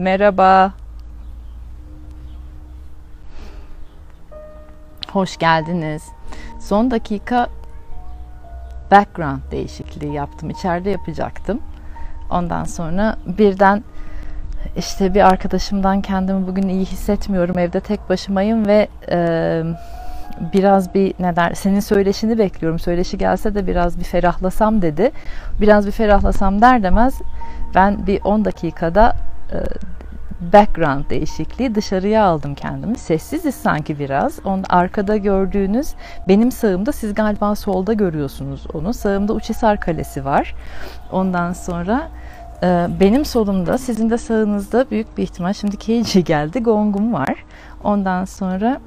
Merhaba. Hoş geldiniz. Son dakika background değişikliği yaptım. İçeride yapacaktım. Ondan sonra birden işte bir arkadaşımdan kendimi bugün iyi hissetmiyorum. Evde tek başımayım ve e, biraz bir ne der senin söyleşini bekliyorum. Söyleşi gelse de biraz bir ferahlasam dedi. Biraz bir ferahlasam der demez ben bir 10 dakikada background değişikliği dışarıya aldım kendimi. Sessiziz sanki biraz. Onun arkada gördüğünüz benim sağımda siz galiba solda görüyorsunuz onu. Sağımda Uçhisar Kalesi var. Ondan sonra e, benim solumda sizin de sağınızda büyük bir ihtimal şimdi Keiji geldi. Gongum var. Ondan sonra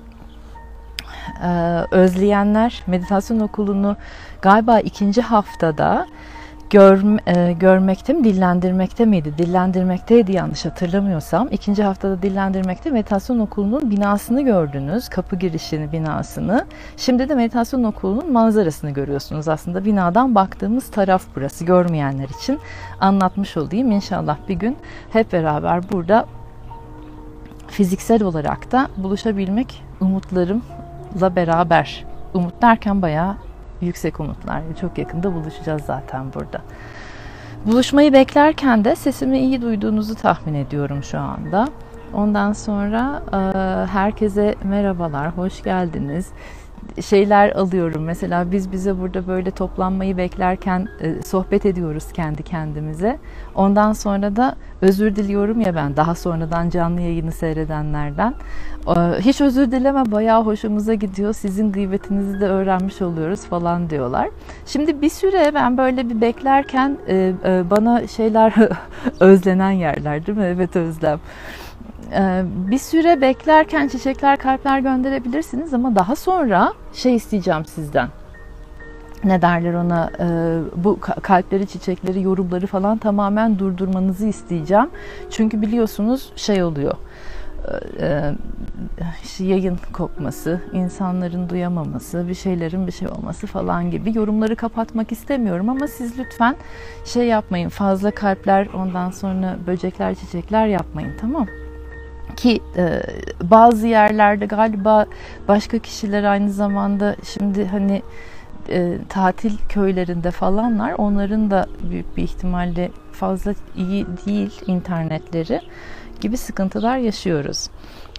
e, özleyenler meditasyon okulunu galiba ikinci haftada gör, e, görmekte mi, dillendirmekte miydi? Dillendirmekteydi yanlış hatırlamıyorsam. İkinci haftada dillendirmekte meditasyon okulunun binasını gördünüz. Kapı girişini, binasını. Şimdi de meditasyon okulunun manzarasını görüyorsunuz. Aslında binadan baktığımız taraf burası. Görmeyenler için anlatmış olayım. İnşallah bir gün hep beraber burada fiziksel olarak da buluşabilmek umutlarımla beraber. Umut derken bayağı yüksek umutlar. Çok yakında buluşacağız zaten burada. Buluşmayı beklerken de sesimi iyi duyduğunuzu tahmin ediyorum şu anda. Ondan sonra herkese merhabalar, hoş geldiniz şeyler alıyorum. Mesela biz bize burada böyle toplanmayı beklerken e, sohbet ediyoruz kendi kendimize. Ondan sonra da özür diliyorum ya ben daha sonradan canlı yayını seyredenlerden. E, hiç özür dileme bayağı hoşumuza gidiyor. Sizin gıybetinizi de öğrenmiş oluyoruz falan diyorlar. Şimdi bir süre ben böyle bir beklerken e, e, bana şeyler özlenen yerler değil mi? Evet özlem. Ee, bir süre beklerken çiçekler, kalpler gönderebilirsiniz ama daha sonra şey isteyeceğim sizden. Ne derler ona e, bu kalpleri, çiçekleri, yorumları falan tamamen durdurmanızı isteyeceğim. Çünkü biliyorsunuz şey oluyor e, işte yayın kopması, insanların duyamaması, bir şeylerin bir şey olması falan gibi yorumları kapatmak istemiyorum ama siz lütfen şey yapmayın fazla kalpler ondan sonra böcekler çiçekler yapmayın tamam mı? Ki e, bazı yerlerde galiba başka kişiler aynı zamanda şimdi hani e, tatil köylerinde falanlar onların da büyük bir ihtimalle fazla iyi değil internetleri gibi sıkıntılar yaşıyoruz.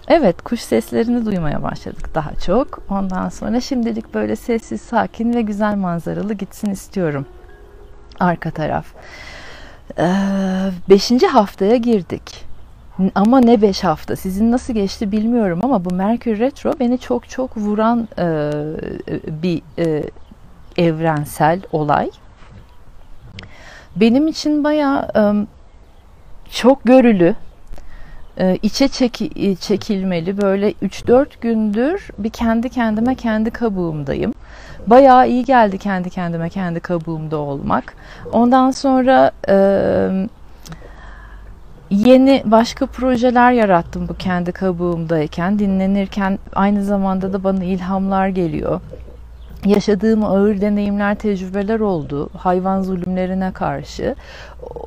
Evet kuş seslerini duymaya başladık daha çok. Ondan sonra şimdilik böyle sessiz, sakin ve güzel manzaralı gitsin istiyorum. Arka taraf. Ee, beşinci haftaya girdik. Ama ne 5 hafta. Sizin nasıl geçti bilmiyorum ama bu Merkür Retro beni çok çok vuran e, bir e, evrensel olay. Benim için baya e, çok görülü, e, içe çeki, çekilmeli böyle 3-4 gündür bir kendi kendime kendi kabuğumdayım. Bayağı iyi geldi kendi kendime kendi kabuğumda olmak. Ondan sonra... E, yeni başka projeler yarattım bu kendi kabuğumdayken. Dinlenirken aynı zamanda da bana ilhamlar geliyor. Yaşadığım ağır deneyimler, tecrübeler oldu hayvan zulümlerine karşı.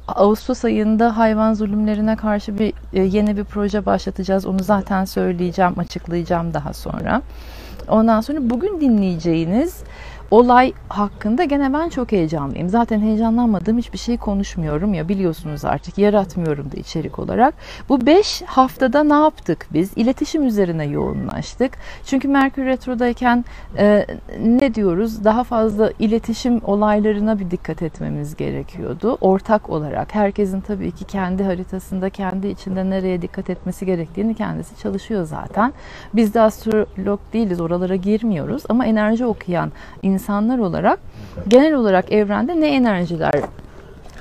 Ağustos ayında hayvan zulümlerine karşı bir e, yeni bir proje başlatacağız. Onu zaten söyleyeceğim, açıklayacağım daha sonra. Ondan sonra bugün dinleyeceğiniz olay hakkında gene ben çok heyecanlıyım. Zaten heyecanlanmadığım hiçbir şey konuşmuyorum ya biliyorsunuz artık yaratmıyorum da içerik olarak. Bu 5 haftada ne yaptık biz? İletişim üzerine yoğunlaştık. Çünkü Merkür Retro'dayken e, ne diyoruz? Daha fazla iletişim olaylarına bir dikkat etmemiz gerekiyordu. Ortak olarak herkesin tabii ki kendi haritasında, kendi içinde nereye dikkat etmesi gerektiğini kendisi çalışıyor zaten. Biz de astrolog değiliz, oralara girmiyoruz ama enerji okuyan insanlar olarak genel olarak evrende ne enerjiler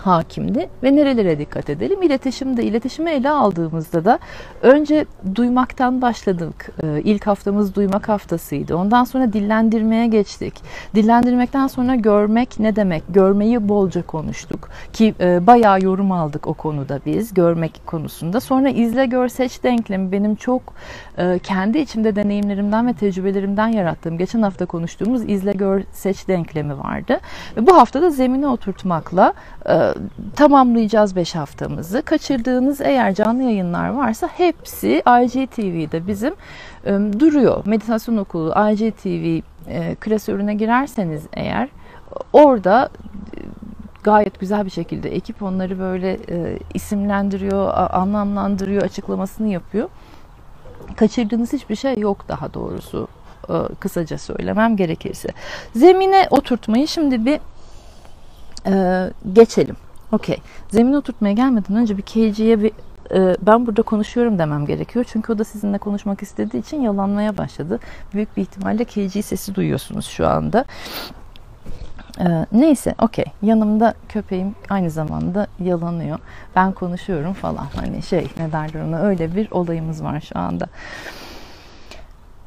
hakimdi ve nerelere dikkat edelim? İletişimde, iletişimi ele aldığımızda da önce duymaktan başladık. Ee, ilk haftamız duymak haftasıydı. Ondan sonra dillendirmeye geçtik. Dillendirmekten sonra görmek ne demek? Görmeyi bolca konuştuk. Ki e, bayağı yorum aldık o konuda biz, görmek konusunda. Sonra izle, gör, seç denklemi benim çok kendi içimde deneyimlerimden ve tecrübelerimden yarattığım, geçen hafta konuştuğumuz izle, gör, seç denklemi vardı. Ve bu hafta da zemine oturtmakla e, tamamlayacağız 5 haftamızı. Kaçırdığınız eğer canlı yayınlar varsa hepsi IGTV'de bizim e, duruyor. Meditasyon okulu IGTV e, klasörüne girerseniz eğer orada gayet güzel bir şekilde ekip onları böyle isimlendiriyor, anlamlandırıyor, açıklamasını yapıyor. Kaçırdığınız hiçbir şey yok daha doğrusu e, kısaca söylemem gerekirse. Zemine oturtmayı şimdi bir e, geçelim. Okey. Zemine oturtmaya gelmeden önce bir KG'ye bir e, ben burada konuşuyorum demem gerekiyor. Çünkü o da sizinle konuşmak istediği için yalanmaya başladı. Büyük bir ihtimalle KG sesi duyuyorsunuz şu anda. Ee, neyse okey yanımda köpeğim aynı zamanda yalanıyor. Ben konuşuyorum falan hani şey ne derler ona öyle bir olayımız var şu anda.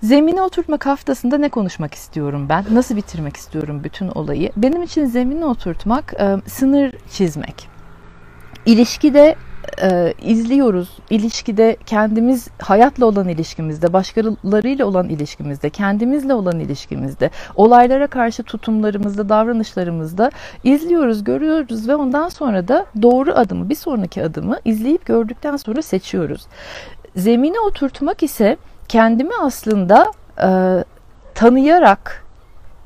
Zemine oturtmak haftasında ne konuşmak istiyorum ben? Nasıl bitirmek istiyorum bütün olayı? Benim için zemine oturtmak e, sınır çizmek. İlişkide e, izliyoruz. İlişkide kendimiz hayatla olan ilişkimizde, başkalarıyla olan ilişkimizde, kendimizle olan ilişkimizde, olaylara karşı tutumlarımızda, davranışlarımızda izliyoruz, görüyoruz ve ondan sonra da doğru adımı, bir sonraki adımı izleyip gördükten sonra seçiyoruz. Zemine oturtmak ise kendimi aslında e, tanıyarak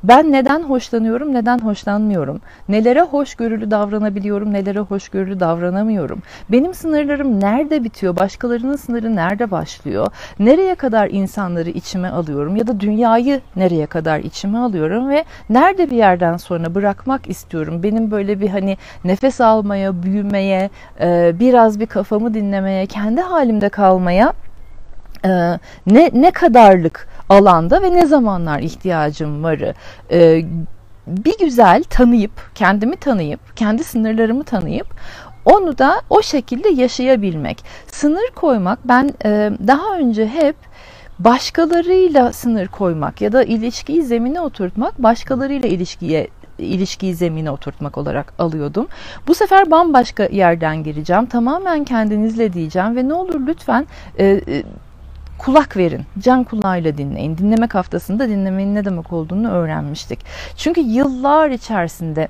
ben neden hoşlanıyorum, neden hoşlanmıyorum? Nelere hoşgörülü davranabiliyorum, nelere hoşgörülü davranamıyorum? Benim sınırlarım nerede bitiyor? Başkalarının sınırı nerede başlıyor? Nereye kadar insanları içime alıyorum ya da dünyayı nereye kadar içime alıyorum ve nerede bir yerden sonra bırakmak istiyorum? Benim böyle bir hani nefes almaya, büyümeye, e, biraz bir kafamı dinlemeye, kendi halimde kalmaya e, ne ne kadarlık alanda ve ne zamanlar ihtiyacım varı e, bir güzel tanıyıp kendimi tanıyıp kendi sınırlarımı tanıyıp onu da o şekilde yaşayabilmek. Sınır koymak ben e, daha önce hep başkalarıyla sınır koymak ya da ilişkiyi zemine oturtmak başkalarıyla ilişkiye ilişkiyi zemine oturtmak olarak alıyordum. Bu sefer bambaşka yerden gireceğim. Tamamen kendinizle diyeceğim ve ne olur lütfen e, e, kulak verin. Can kulağıyla dinleyin. Dinlemek haftasında dinlemenin ne demek olduğunu öğrenmiştik. Çünkü yıllar içerisinde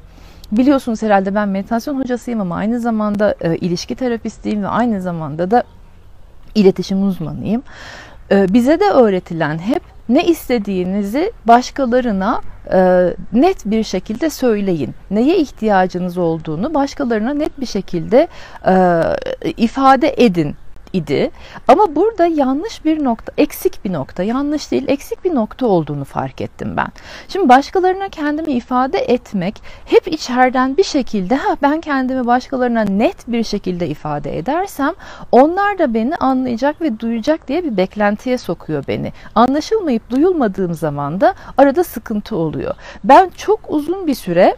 biliyorsunuz herhalde ben meditasyon hocasıyım ama aynı zamanda e, ilişki terapistiyim ve aynı zamanda da iletişim uzmanıyım. E, bize de öğretilen hep ne istediğinizi başkalarına e, net bir şekilde söyleyin. Neye ihtiyacınız olduğunu başkalarına net bir şekilde e, ifade edin idi. Ama burada yanlış bir nokta, eksik bir nokta, yanlış değil, eksik bir nokta olduğunu fark ettim ben. Şimdi başkalarına kendimi ifade etmek hep içeriden bir şekilde ha ben kendimi başkalarına net bir şekilde ifade edersem onlar da beni anlayacak ve duyacak diye bir beklentiye sokuyor beni. Anlaşılmayıp duyulmadığım zaman da arada sıkıntı oluyor. Ben çok uzun bir süre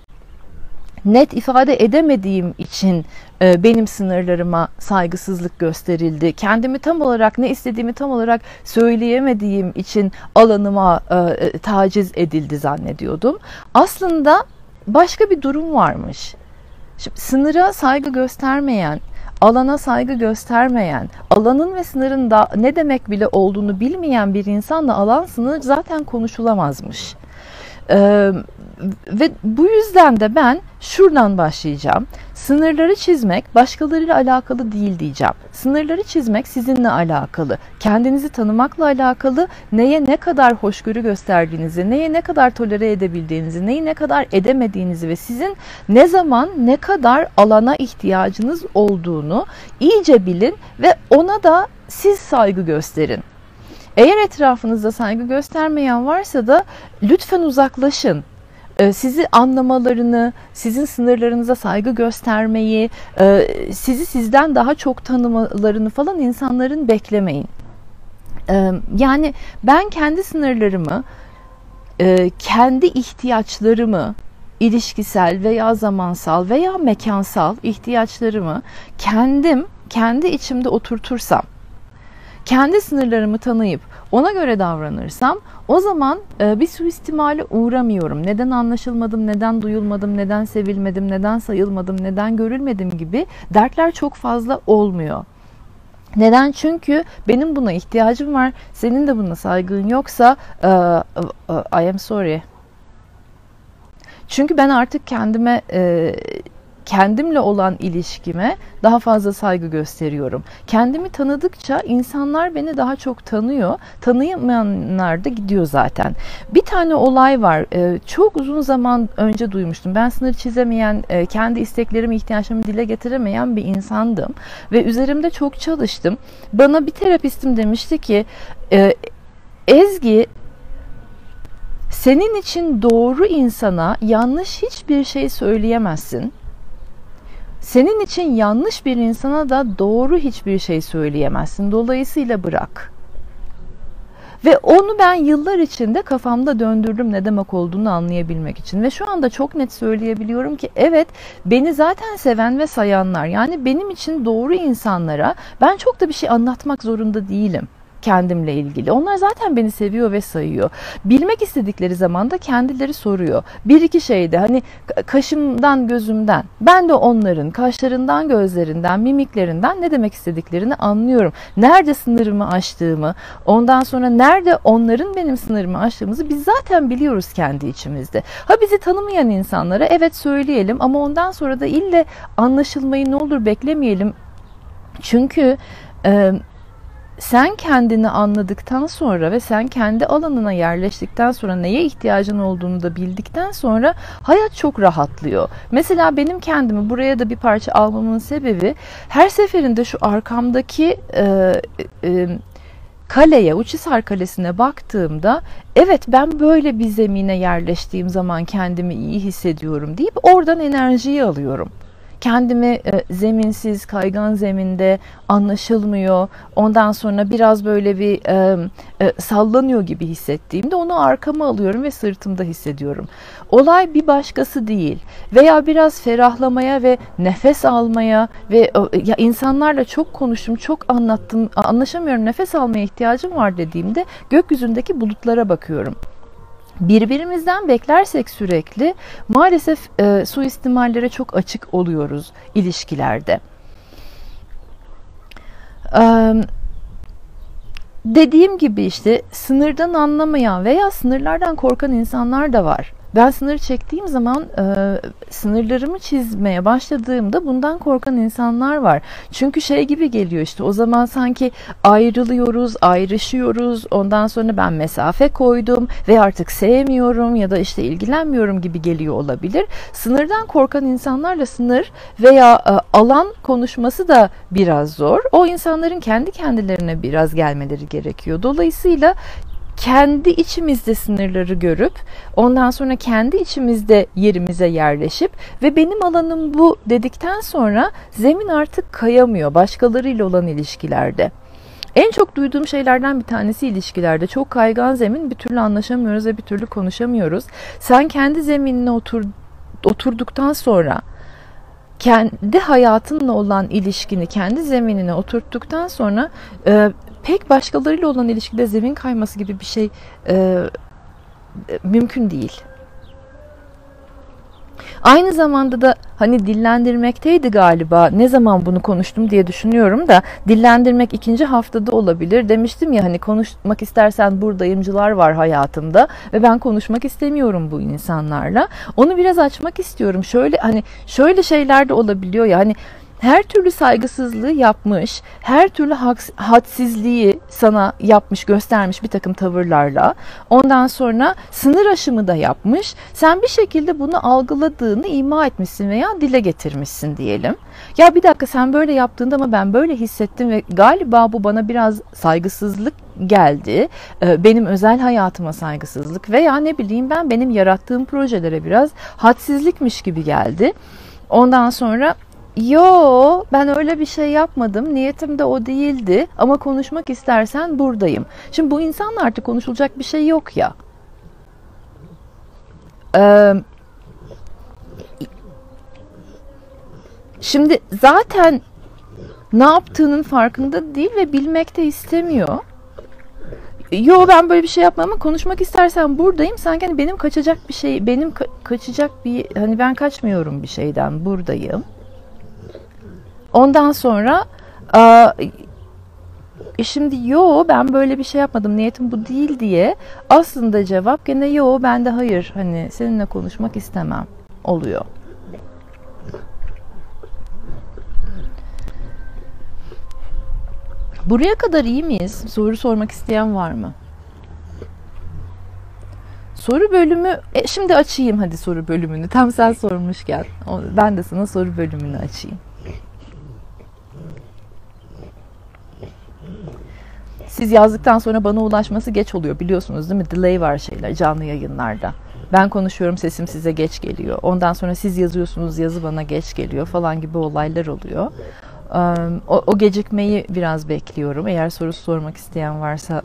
net ifade edemediğim için benim sınırlarıma saygısızlık gösterildi. Kendimi tam olarak ne istediğimi tam olarak söyleyemediğim için alanıma e, e, taciz edildi zannediyordum. Aslında başka bir durum varmış. Şimdi sınıra saygı göstermeyen, alana saygı göstermeyen, alanın ve sınırın da ne demek bile olduğunu bilmeyen bir insanla alan sınır zaten konuşulamazmış. Ee, ve bu yüzden de ben şuradan başlayacağım. Sınırları çizmek başkalarıyla alakalı değil diyeceğim. Sınırları çizmek sizinle alakalı. Kendinizi tanımakla alakalı. Neye ne kadar hoşgörü gösterdiğinizi, neye ne kadar tolere edebildiğinizi, neyi ne kadar edemediğinizi ve sizin ne zaman ne kadar alana ihtiyacınız olduğunu iyice bilin ve ona da siz saygı gösterin. Eğer etrafınızda saygı göstermeyen varsa da lütfen uzaklaşın. Ee, sizi anlamalarını, sizin sınırlarınıza saygı göstermeyi, e, sizi sizden daha çok tanımalarını falan insanların beklemeyin. Ee, yani ben kendi sınırlarımı, e, kendi ihtiyaçlarımı, ilişkisel veya zamansal veya mekansal ihtiyaçlarımı kendim kendi içimde oturtursam, kendi sınırlarımı tanıyıp ona göre davranırsam o zaman e, bir suistimale uğramıyorum. Neden anlaşılmadım, neden duyulmadım, neden sevilmedim, neden sayılmadım, neden görülmedim gibi dertler çok fazla olmuyor. Neden? Çünkü benim buna ihtiyacım var. Senin de buna saygın yoksa uh, uh, I am sorry. Çünkü ben artık kendime kendimle olan ilişkime daha fazla saygı gösteriyorum. Kendimi tanıdıkça insanlar beni daha çok tanıyor. Tanıyamayanlar da gidiyor zaten. Bir tane olay var. Ee, çok uzun zaman önce duymuştum. Ben sınır çizemeyen, e, kendi isteklerimi, ihtiyaçlarımı dile getiremeyen bir insandım. Ve üzerimde çok çalıştım. Bana bir terapistim demişti ki e, Ezgi senin için doğru insana yanlış hiçbir şey söyleyemezsin. Senin için yanlış bir insana da doğru hiçbir şey söyleyemezsin. Dolayısıyla bırak. Ve onu ben yıllar içinde kafamda döndürdüm ne demek olduğunu anlayabilmek için. Ve şu anda çok net söyleyebiliyorum ki evet beni zaten seven ve sayanlar yani benim için doğru insanlara ben çok da bir şey anlatmak zorunda değilim kendimle ilgili. Onlar zaten beni seviyor ve sayıyor. Bilmek istedikleri zaman da kendileri soruyor. Bir iki şeyde hani kaşımdan gözümden ben de onların kaşlarından gözlerinden mimiklerinden ne demek istediklerini anlıyorum. Nerede sınırımı aştığımı ondan sonra nerede onların benim sınırımı aştığımızı biz zaten biliyoruz kendi içimizde. Ha bizi tanımayan insanlara evet söyleyelim ama ondan sonra da ille anlaşılmayı ne olur beklemeyelim. Çünkü e, sen kendini anladıktan sonra ve sen kendi alanına yerleştikten sonra neye ihtiyacın olduğunu da bildikten sonra hayat çok rahatlıyor. Mesela benim kendimi buraya da bir parça almamın sebebi her seferinde şu arkamdaki e, e, kaleye, Uçhisar Kalesi'ne baktığımda evet ben böyle bir zemine yerleştiğim zaman kendimi iyi hissediyorum deyip oradan enerjiyi alıyorum kendimi e, zeminsiz, kaygan zeminde anlaşılmıyor. Ondan sonra biraz böyle bir e, e, sallanıyor gibi hissettiğimde onu arkama alıyorum ve sırtımda hissediyorum. Olay bir başkası değil. Veya biraz ferahlamaya ve nefes almaya ve ya insanlarla çok konuştum, çok anlattım, anlaşamıyorum, nefes almaya ihtiyacım var dediğimde gökyüzündeki bulutlara bakıyorum birbirimizden beklersek sürekli maalesef e, suistimallere çok açık oluyoruz ilişkilerde. E, dediğim gibi işte sınırdan anlamayan veya sınırlardan korkan insanlar da var. Ben sınır çektiğim zaman e, sınırlarımı çizmeye başladığımda bundan korkan insanlar var. Çünkü şey gibi geliyor işte o zaman sanki ayrılıyoruz, ayrışıyoruz. Ondan sonra ben mesafe koydum ve artık sevmiyorum ya da işte ilgilenmiyorum gibi geliyor olabilir. Sınırdan korkan insanlarla sınır veya e, alan konuşması da biraz zor. O insanların kendi kendilerine biraz gelmeleri gerekiyor. Dolayısıyla kendi içimizde sınırları görüp ondan sonra kendi içimizde yerimize yerleşip ve benim alanım bu dedikten sonra zemin artık kayamıyor başkalarıyla olan ilişkilerde. En çok duyduğum şeylerden bir tanesi ilişkilerde. Çok kaygan zemin bir türlü anlaşamıyoruz ve bir türlü konuşamıyoruz. Sen kendi zeminine otur, oturduktan sonra kendi hayatınla olan ilişkini kendi zeminine oturttuktan sonra e, pek başkalarıyla olan ilişkide zemin kayması gibi bir şey e, mümkün değil. Aynı zamanda da hani dillendirmekteydi galiba. Ne zaman bunu konuştum diye düşünüyorum da dillendirmek ikinci haftada olabilir. Demiştim ya hani konuşmak istersen buradayımcılar var hayatımda ve ben konuşmak istemiyorum bu insanlarla. Onu biraz açmak istiyorum. Şöyle hani şöyle şeyler de olabiliyor ya hani her türlü saygısızlığı yapmış, her türlü hadsizliği sana yapmış, göstermiş bir takım tavırlarla. Ondan sonra sınır aşımı da yapmış. Sen bir şekilde bunu algıladığını ima etmişsin veya dile getirmişsin diyelim. Ya bir dakika sen böyle yaptığında ama ben böyle hissettim ve galiba bu bana biraz saygısızlık geldi. Ee, benim özel hayatıma saygısızlık veya ne bileyim ben benim yarattığım projelere biraz hadsizlikmiş gibi geldi. Ondan sonra Yo ben öyle bir şey yapmadım. Niyetim de o değildi. Ama konuşmak istersen buradayım. Şimdi bu insanla artık konuşulacak bir şey yok ya. Ee, şimdi zaten ne yaptığının farkında değil ve bilmek de istemiyor. Yo ben böyle bir şey yapmam ama konuşmak istersen buradayım. Sanki hani benim kaçacak bir şey, benim ka- kaçacak bir hani ben kaçmıyorum bir şeyden buradayım. Ondan sonra e, e şimdi yo ben böyle bir şey yapmadım niyetim bu değil diye aslında cevap gene yo ben de hayır hani seninle konuşmak istemem oluyor. Buraya kadar iyi miyiz? Soru sormak isteyen var mı? Soru bölümü, e şimdi açayım hadi soru bölümünü. Tam sen sormuşken. Ben de sana soru bölümünü açayım. Siz yazdıktan sonra bana ulaşması geç oluyor biliyorsunuz değil mi? Delay var şeyler canlı yayınlarda. Ben konuşuyorum sesim size geç geliyor. Ondan sonra siz yazıyorsunuz yazı bana geç geliyor falan gibi olaylar oluyor. O, o gecikmeyi biraz bekliyorum. Eğer soru sormak isteyen varsa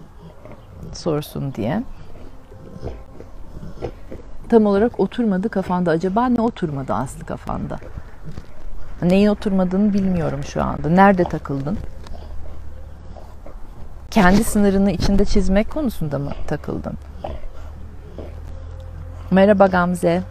sorsun diye. Tam olarak oturmadı kafanda. Acaba ne oturmadı Aslı kafanda? Neyin oturmadığını bilmiyorum şu anda. Nerede takıldın? Kendi sınırını içinde çizmek konusunda mı takıldın? Merhaba Gamze.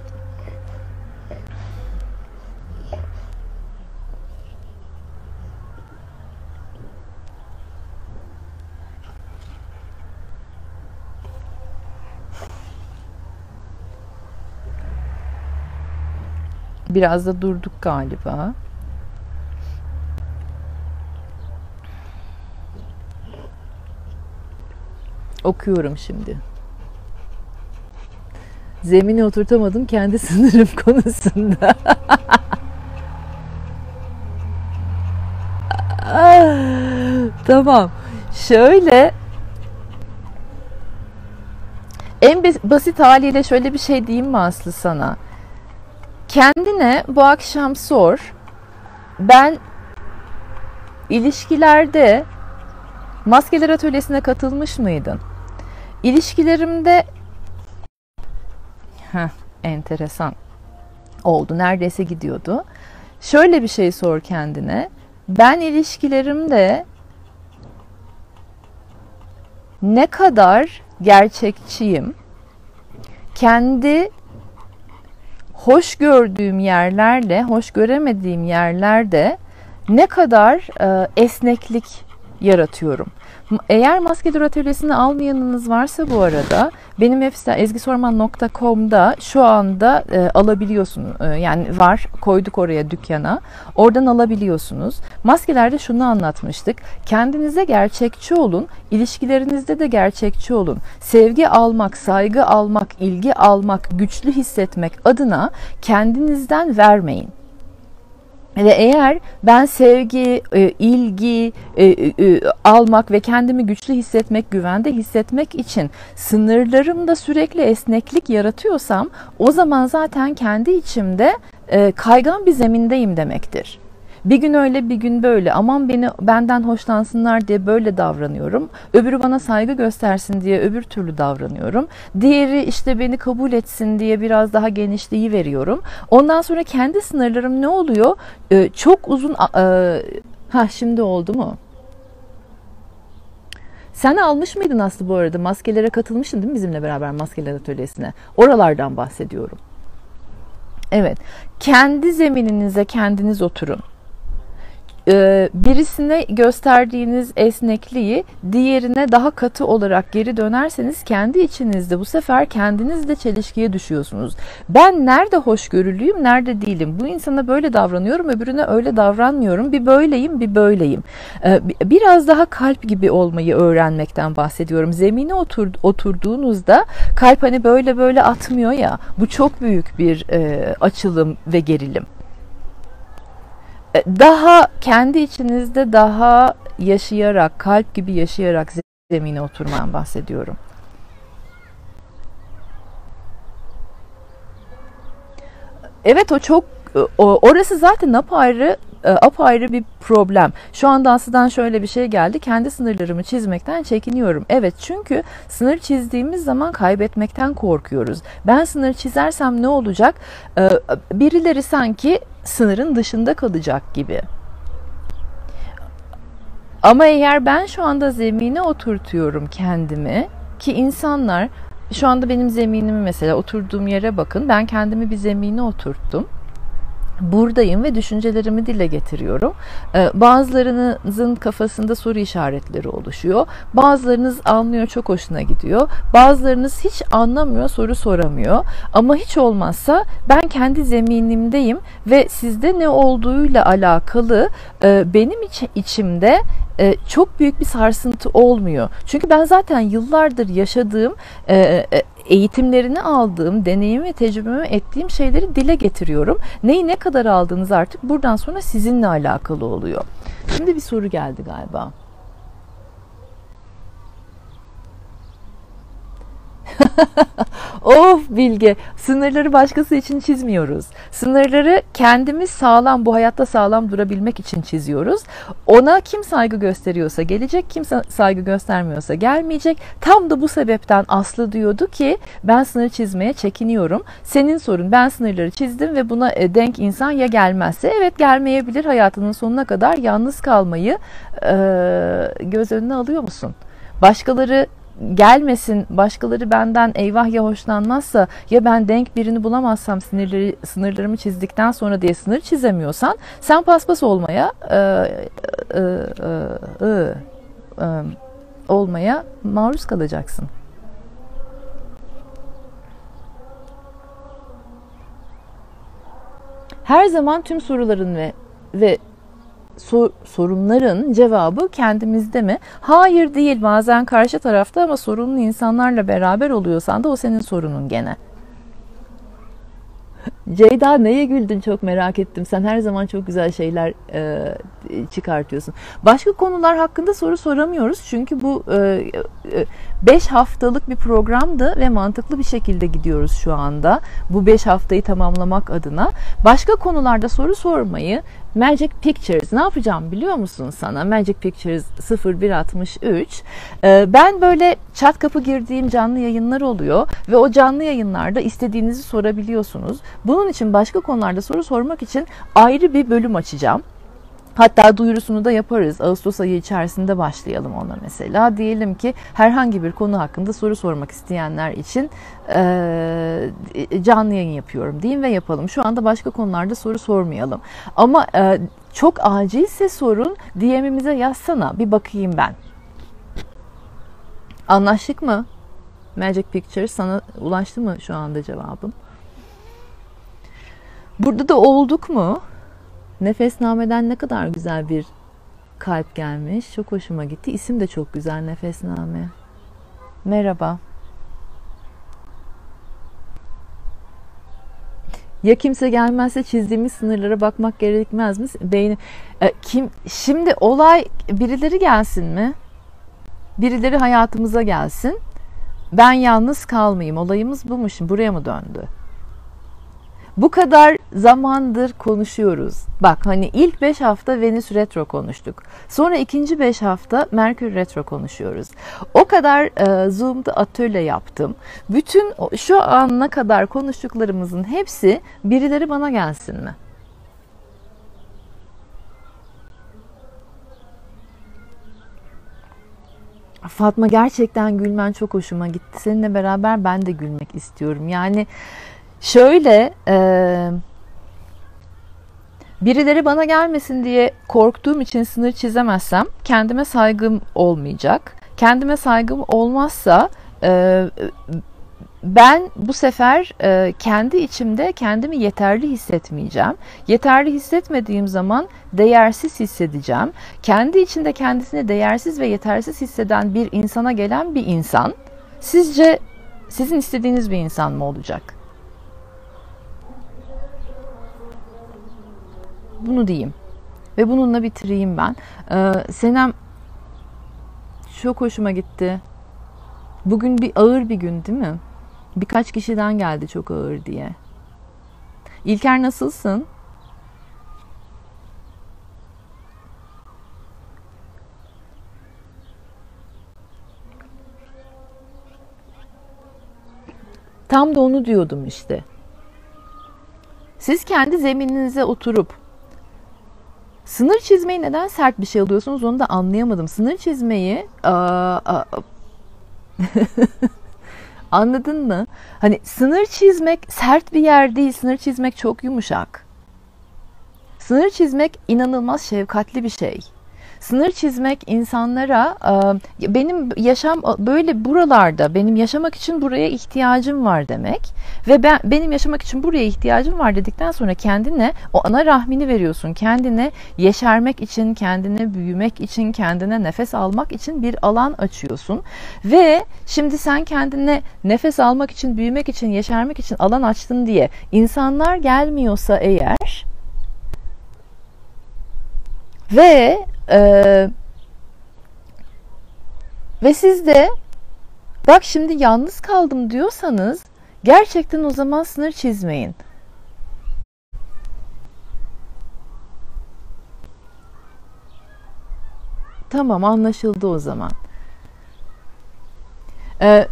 Biraz da durduk galiba. Okuyorum şimdi. Zemini oturtamadım kendi sınırım konusunda. tamam. Şöyle en basit haliyle şöyle bir şey diyeyim mi Aslı sana? Kendine bu akşam sor. Ben ilişkilerde maskeler atölyesine katılmış mıydın? İlişkilerimde Heh, enteresan oldu. Neredeyse gidiyordu. Şöyle bir şey sor kendine. Ben ilişkilerimde ne kadar gerçekçiyim? Kendi hoş gördüğüm yerlerle, hoş göremediğim yerlerde ne kadar e, esneklik yaratıyorum. Eğer maske atölyesini almayanınız varsa bu arada benim web sitem ezgisorman.com'da şu anda e, alabiliyorsunuz. E, yani var koyduk oraya dükkana. Oradan alabiliyorsunuz. Maskelerde şunu anlatmıştık. Kendinize gerçekçi olun. ilişkilerinizde de gerçekçi olun. Sevgi almak, saygı almak, ilgi almak, güçlü hissetmek adına kendinizden vermeyin. Ve eğer ben sevgi, e, ilgi e, e, almak ve kendimi güçlü hissetmek, güvende hissetmek için sınırlarımda sürekli esneklik yaratıyorsam o zaman zaten kendi içimde kaygan bir zemindeyim demektir. Bir gün öyle bir gün böyle aman beni benden hoşlansınlar diye böyle davranıyorum. Öbürü bana saygı göstersin diye öbür türlü davranıyorum. Diğeri işte beni kabul etsin diye biraz daha genişliği veriyorum. Ondan sonra kendi sınırlarım ne oluyor? Ee, çok uzun e, ha şimdi oldu mu? Sen almış mıydın Aslı bu arada? Maskelere katılmıştın değil mi bizimle beraber maskeler atölyesine? Oralardan bahsediyorum. Evet. Kendi zemininize kendiniz oturun. Ee, birisine gösterdiğiniz esnekliği diğerine daha katı olarak geri dönerseniz kendi içinizde bu sefer kendinizle çelişkiye düşüyorsunuz. Ben nerede hoşgörülüyüm, nerede değilim? Bu insana böyle davranıyorum, öbürüne öyle davranmıyorum. Bir böyleyim, bir böyleyim. Ee, biraz daha kalp gibi olmayı öğrenmekten bahsediyorum. Zemine otur, oturduğunuzda kalp hani böyle böyle atmıyor ya. Bu çok büyük bir e, açılım ve gerilim. E, daha kendi içinizde daha yaşayarak, kalp gibi yaşayarak zemine oturman bahsediyorum. Evet o çok orası zaten apayrı e, apayrı bir problem. Şu anda Aslı'dan şöyle bir şey geldi. Kendi sınırlarımı çizmekten çekiniyorum. Evet çünkü sınır çizdiğimiz zaman kaybetmekten korkuyoruz. Ben sınır çizersem ne olacak? E, birileri sanki sınırın dışında kalacak gibi. Ama eğer ben şu anda zemine oturtuyorum kendimi ki insanlar şu anda benim zeminimi mesela oturduğum yere bakın ben kendimi bir zemine oturttum buradayım ve düşüncelerimi dile getiriyorum. Ee, bazılarınızın kafasında soru işaretleri oluşuyor. Bazılarınız anlıyor çok hoşuna gidiyor. Bazılarınız hiç anlamıyor soru soramıyor. Ama hiç olmazsa ben kendi zeminimdeyim ve sizde ne olduğuyla alakalı e, benim iç, içimde e, çok büyük bir sarsıntı olmuyor. Çünkü ben zaten yıllardır yaşadığım, e, e, eğitimlerini aldığım, deneyim ve tecrübemi ettiğim şeyleri dile getiriyorum. Neyi ne kadar aldığınız artık buradan sonra sizinle alakalı oluyor. Şimdi bir soru geldi galiba. of Bilge, sınırları başkası için çizmiyoruz. Sınırları kendimiz sağlam, bu hayatta sağlam durabilmek için çiziyoruz. Ona kim saygı gösteriyorsa gelecek, kim saygı göstermiyorsa gelmeyecek. Tam da bu sebepten Aslı diyordu ki ben sınır çizmeye çekiniyorum. Senin sorun ben sınırları çizdim ve buna e, denk insan ya gelmezse evet gelmeyebilir hayatının sonuna kadar yalnız kalmayı e, göz önüne alıyor musun? Başkaları gelmesin başkaları benden eyvah ya hoşlanmazsa ya ben denk birini bulamazsam sınırları, sınırlarımı çizdikten sonra diye sınır çizemiyorsan sen paspas olmaya e, e, e, e, e, olmaya maruz kalacaksın. Her zaman tüm soruların ve ve sor, sorunların cevabı kendimizde mi? Hayır değil bazen karşı tarafta ama sorunun insanlarla beraber oluyorsan da o senin sorunun gene. Ceyda neye güldün çok merak ettim. Sen her zaman çok güzel şeyler e, çıkartıyorsun. Başka konular hakkında soru soramıyoruz. Çünkü bu 5 e, e, haftalık bir programdı ve mantıklı bir şekilde gidiyoruz şu anda. Bu 5 haftayı tamamlamak adına. Başka konularda soru sormayı Magic Pictures ne yapacağım biliyor musun sana? Magic Pictures 0163. Ee, ben böyle çat kapı girdiğim canlı yayınlar oluyor ve o canlı yayınlarda istediğinizi sorabiliyorsunuz. Bunun için başka konularda soru sormak için ayrı bir bölüm açacağım. Hatta duyurusunu da yaparız. Ağustos ayı içerisinde başlayalım ona mesela. Diyelim ki herhangi bir konu hakkında soru sormak isteyenler için e, canlı yayın yapıyorum diyeyim ve yapalım. Şu anda başka konularda soru sormayalım. Ama e, çok acilse sorun DM'imize yazsana bir bakayım ben. Anlaştık mı? Magic Pictures sana ulaştı mı şu anda cevabım? Burada da olduk mu? Nefesname'den ne kadar güzel bir kalp gelmiş. Çok hoşuma gitti. İsim de çok güzel Nefesname. Merhaba. Ya kimse gelmezse çizdiğimiz sınırlara bakmak gerekmez mi? Beyni e, kim şimdi olay birileri gelsin mi? Birileri hayatımıza gelsin. Ben yalnız kalmayayım. Olayımız bu mu şimdi? Buraya mı döndü? Bu kadar zamandır konuşuyoruz. Bak hani ilk 5 hafta Venüs retro konuştuk. Sonra ikinci 5 hafta Merkür retro konuşuyoruz. O kadar e, Zoom'da atölye yaptım. Bütün şu ana kadar konuştuklarımızın hepsi birileri bana gelsin mi? Fatma gerçekten gülmen çok hoşuma gitti. Seninle beraber ben de gülmek istiyorum. Yani Şöyle e, birileri bana gelmesin diye korktuğum için sınır çizemezsem kendime saygım olmayacak. Kendime saygım olmazsa e, ben bu sefer e, kendi içimde kendimi yeterli hissetmeyeceğim. Yeterli hissetmediğim zaman değersiz hissedeceğim. Kendi içinde kendisini değersiz ve yetersiz hisseden bir insana gelen bir insan sizce sizin istediğiniz bir insan mı olacak? Bunu diyeyim. Ve bununla bitireyim ben. Ee, Senem çok hoşuma gitti. Bugün bir ağır bir gün değil mi? Birkaç kişiden geldi çok ağır diye. İlker nasılsın? Tam da onu diyordum işte. Siz kendi zemininize oturup Sınır çizmeyi neden sert bir şey alıyorsunuz onu da anlayamadım. Sınır çizmeyi aa, aa, anladın mı? Hani sınır çizmek sert bir yer değil. Sınır çizmek çok yumuşak. Sınır çizmek inanılmaz şefkatli bir şey. Sınır çizmek insanlara e, benim yaşam böyle buralarda benim yaşamak için buraya ihtiyacım var demek ve ben benim yaşamak için buraya ihtiyacım var dedikten sonra kendine o ana rahmini veriyorsun. Kendine yeşermek için, kendine büyümek için, kendine nefes almak için bir alan açıyorsun. Ve şimdi sen kendine nefes almak için, büyümek için, yeşermek için alan açtın diye insanlar gelmiyorsa eğer ve e, ve siz de bak şimdi yalnız kaldım diyorsanız gerçekten o zaman sınır çizmeyin. Tamam anlaşıldı o zaman. Ee,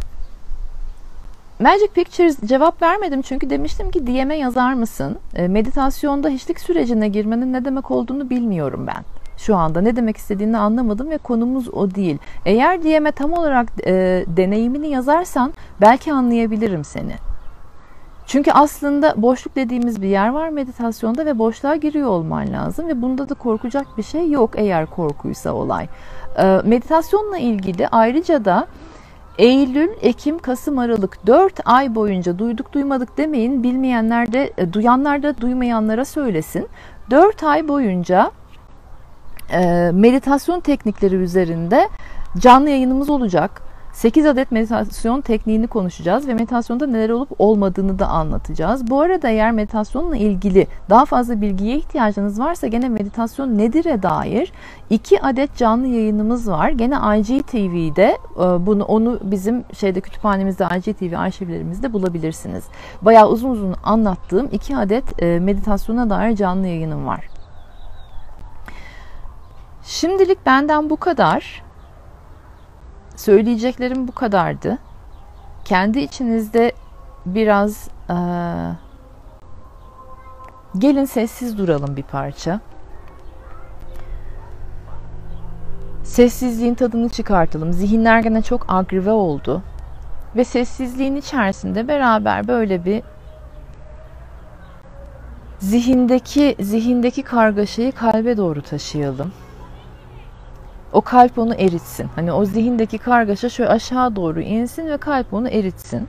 Magic Pictures cevap vermedim çünkü demiştim ki DM'e yazar mısın? E, meditasyonda hiçlik sürecine girmenin ne demek olduğunu bilmiyorum ben. Şu anda ne demek istediğini anlamadım ve konumuz o değil. Eğer DM'e tam olarak e, deneyimini yazarsan belki anlayabilirim seni. Çünkü aslında boşluk dediğimiz bir yer var meditasyonda ve boşluğa giriyor olman lazım ve bunda da korkacak bir şey yok eğer korkuysa olay. E, meditasyonla ilgili ayrıca da Eylül, Ekim, Kasım, Aralık 4 ay boyunca duyduk duymadık demeyin. Bilmeyenler de, e, duyanlar da duymayanlara söylesin. 4 ay boyunca meditasyon teknikleri üzerinde canlı yayınımız olacak. 8 adet meditasyon tekniğini konuşacağız ve meditasyonda neler olup olmadığını da anlatacağız. Bu arada eğer meditasyonla ilgili daha fazla bilgiye ihtiyacınız varsa gene meditasyon nedir'e dair 2 adet canlı yayınımız var. Gene IGTV'de e, bunu onu bizim şeyde kütüphanemizde IGTV arşivlerimizde bulabilirsiniz. Bayağı uzun uzun anlattığım 2 adet e, meditasyona dair canlı yayınım var. Şimdilik benden bu kadar. Söyleyeceklerim bu kadardı. Kendi içinizde biraz e, gelin sessiz duralım bir parça. Sessizliğin tadını çıkartalım. Zihinler gene çok agrive oldu. Ve sessizliğin içerisinde beraber böyle bir zihindeki zihindeki kargaşayı kalbe doğru taşıyalım o kalp onu eritsin. Hani o zihindeki kargaşa şöyle aşağı doğru insin ve kalp onu eritsin.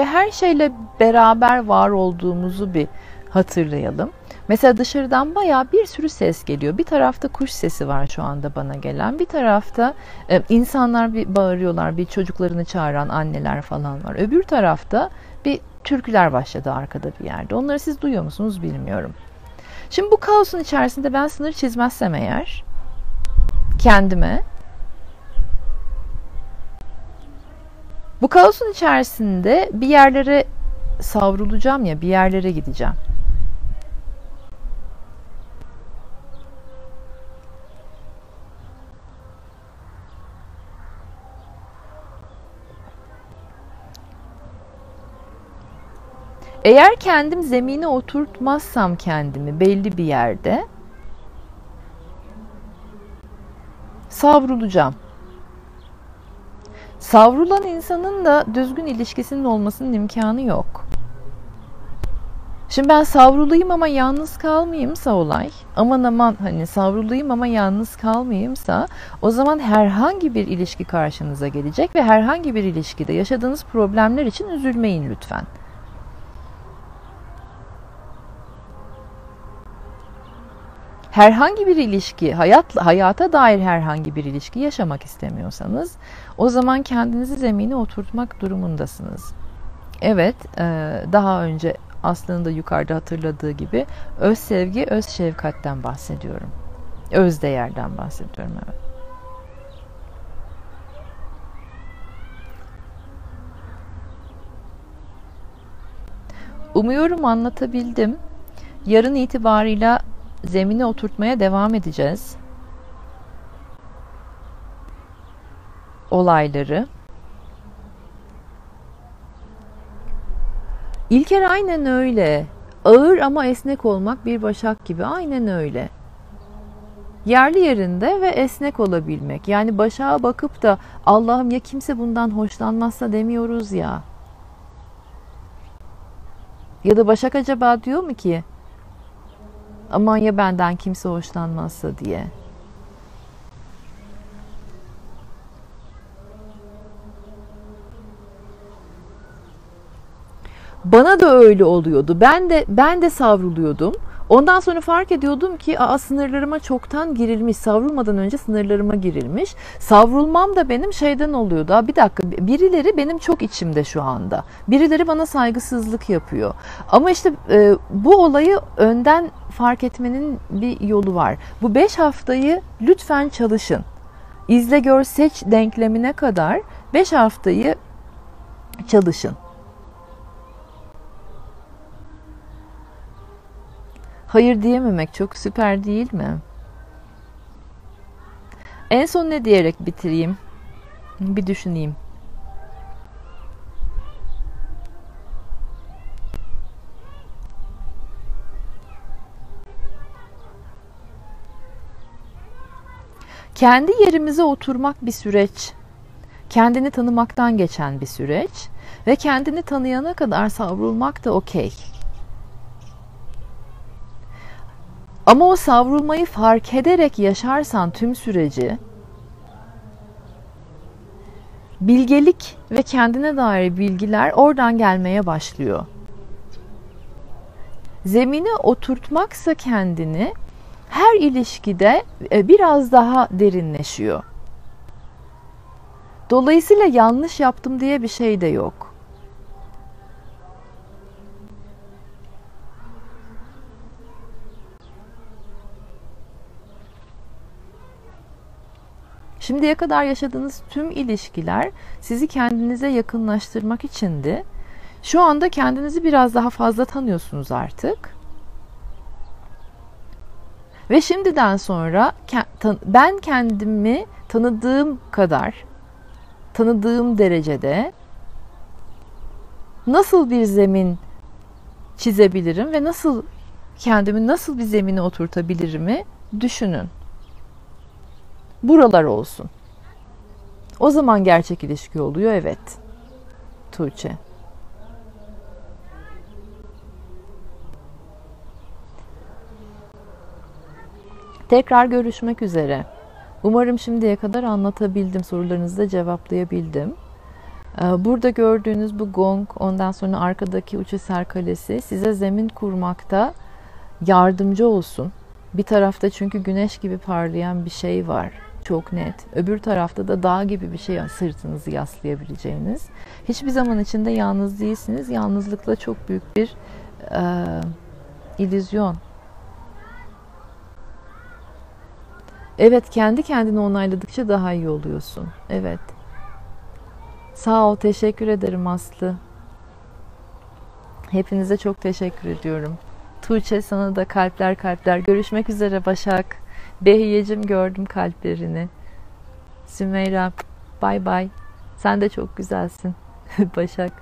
ve her şeyle beraber var olduğumuzu bir hatırlayalım. Mesela dışarıdan baya bir sürü ses geliyor. Bir tarafta kuş sesi var şu anda bana gelen. Bir tarafta e, insanlar bir bağırıyorlar, bir çocuklarını çağıran anneler falan var. Öbür tarafta bir türküler başladı arkada bir yerde. Onları siz duyuyor musunuz bilmiyorum. Şimdi bu kaosun içerisinde ben sınır çizmezsem eğer kendime Bu kaosun içerisinde bir yerlere savrulacağım ya, bir yerlere gideceğim. Eğer kendim zemine oturtmazsam kendimi belli bir yerde savrulacağım. Savrulan insanın da düzgün ilişkisinin olmasının imkanı yok. Şimdi ben savrulayım ama yalnız kalmayayımsa olay, aman aman hani savrulayım ama yalnız kalmayayımsa o zaman herhangi bir ilişki karşınıza gelecek ve herhangi bir ilişkide yaşadığınız problemler için üzülmeyin lütfen. Herhangi bir ilişki, hayat, hayata dair herhangi bir ilişki yaşamak istemiyorsanız o zaman kendinizi zemine oturtmak durumundasınız. Evet, e, daha önce aslında da yukarıda hatırladığı gibi öz sevgi, öz şefkatten bahsediyorum. Öz değerden bahsediyorum evet. Umuyorum anlatabildim. Yarın itibarıyla zemine oturtmaya devam edeceğiz. olayları. İlker aynen öyle. Ağır ama esnek olmak bir başak gibi. Aynen öyle. Yerli yerinde ve esnek olabilmek. Yani başağa bakıp da Allah'ım ya kimse bundan hoşlanmazsa demiyoruz ya. Ya da Başak acaba diyor mu ki aman ya benden kimse hoşlanmazsa diye. Bana da öyle oluyordu. Ben de ben de savruluyordum. Ondan sonra fark ediyordum ki aa, sınırlarıma çoktan girilmiş. Savrulmadan önce sınırlarıma girilmiş. Savrulmam da benim şeyden oluyordu. Aa, bir dakika birileri benim çok içimde şu anda. Birileri bana saygısızlık yapıyor. Ama işte e, bu olayı önden fark etmenin bir yolu var. Bu beş haftayı lütfen çalışın. İzle gör seç denklemine kadar beş haftayı çalışın. Hayır diyememek çok süper değil mi? En son ne diyerek bitireyim? Bir düşüneyim. Kendi yerimize oturmak bir süreç. Kendini tanımaktan geçen bir süreç ve kendini tanıyana kadar savrulmak da okey. Ama o savrulmayı fark ederek yaşarsan tüm süreci bilgelik ve kendine dair bilgiler oradan gelmeye başlıyor. Zemine oturtmaksa kendini her ilişkide e, biraz daha derinleşiyor. Dolayısıyla yanlış yaptım diye bir şey de yok. Şimdiye kadar yaşadığınız tüm ilişkiler sizi kendinize yakınlaştırmak içindi. Şu anda kendinizi biraz daha fazla tanıyorsunuz artık. Ve şimdiden sonra ben kendimi tanıdığım kadar, tanıdığım derecede nasıl bir zemin çizebilirim ve nasıl kendimi nasıl bir zemine oturtabilirimi düşünün buralar olsun. O zaman gerçek ilişki oluyor evet. Tuğçe. Tekrar görüşmek üzere. Umarım şimdiye kadar anlatabildim, sorularınızı da cevaplayabildim. Ee, burada gördüğünüz bu gong, ondan sonra arkadaki Uçeser Kalesi size zemin kurmakta yardımcı olsun. Bir tarafta çünkü güneş gibi parlayan bir şey var çok net. Öbür tarafta da dağ gibi bir şey sırtınızı yaslayabileceğiniz. Hiçbir zaman içinde yalnız değilsiniz. Yalnızlıkla çok büyük bir e, illüzyon. Evet kendi kendini onayladıkça daha iyi oluyorsun. Evet. Sağ ol, teşekkür ederim Aslı. Hepinize çok teşekkür ediyorum. Tuğçe sana da kalpler kalpler. Görüşmek üzere Başak. Behiyecim gördüm kalplerini. Sümeyra bay bay. Sen de çok güzelsin. Başak.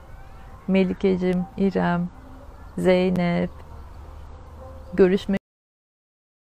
Melikecim, İrem, Zeynep. Görüşmek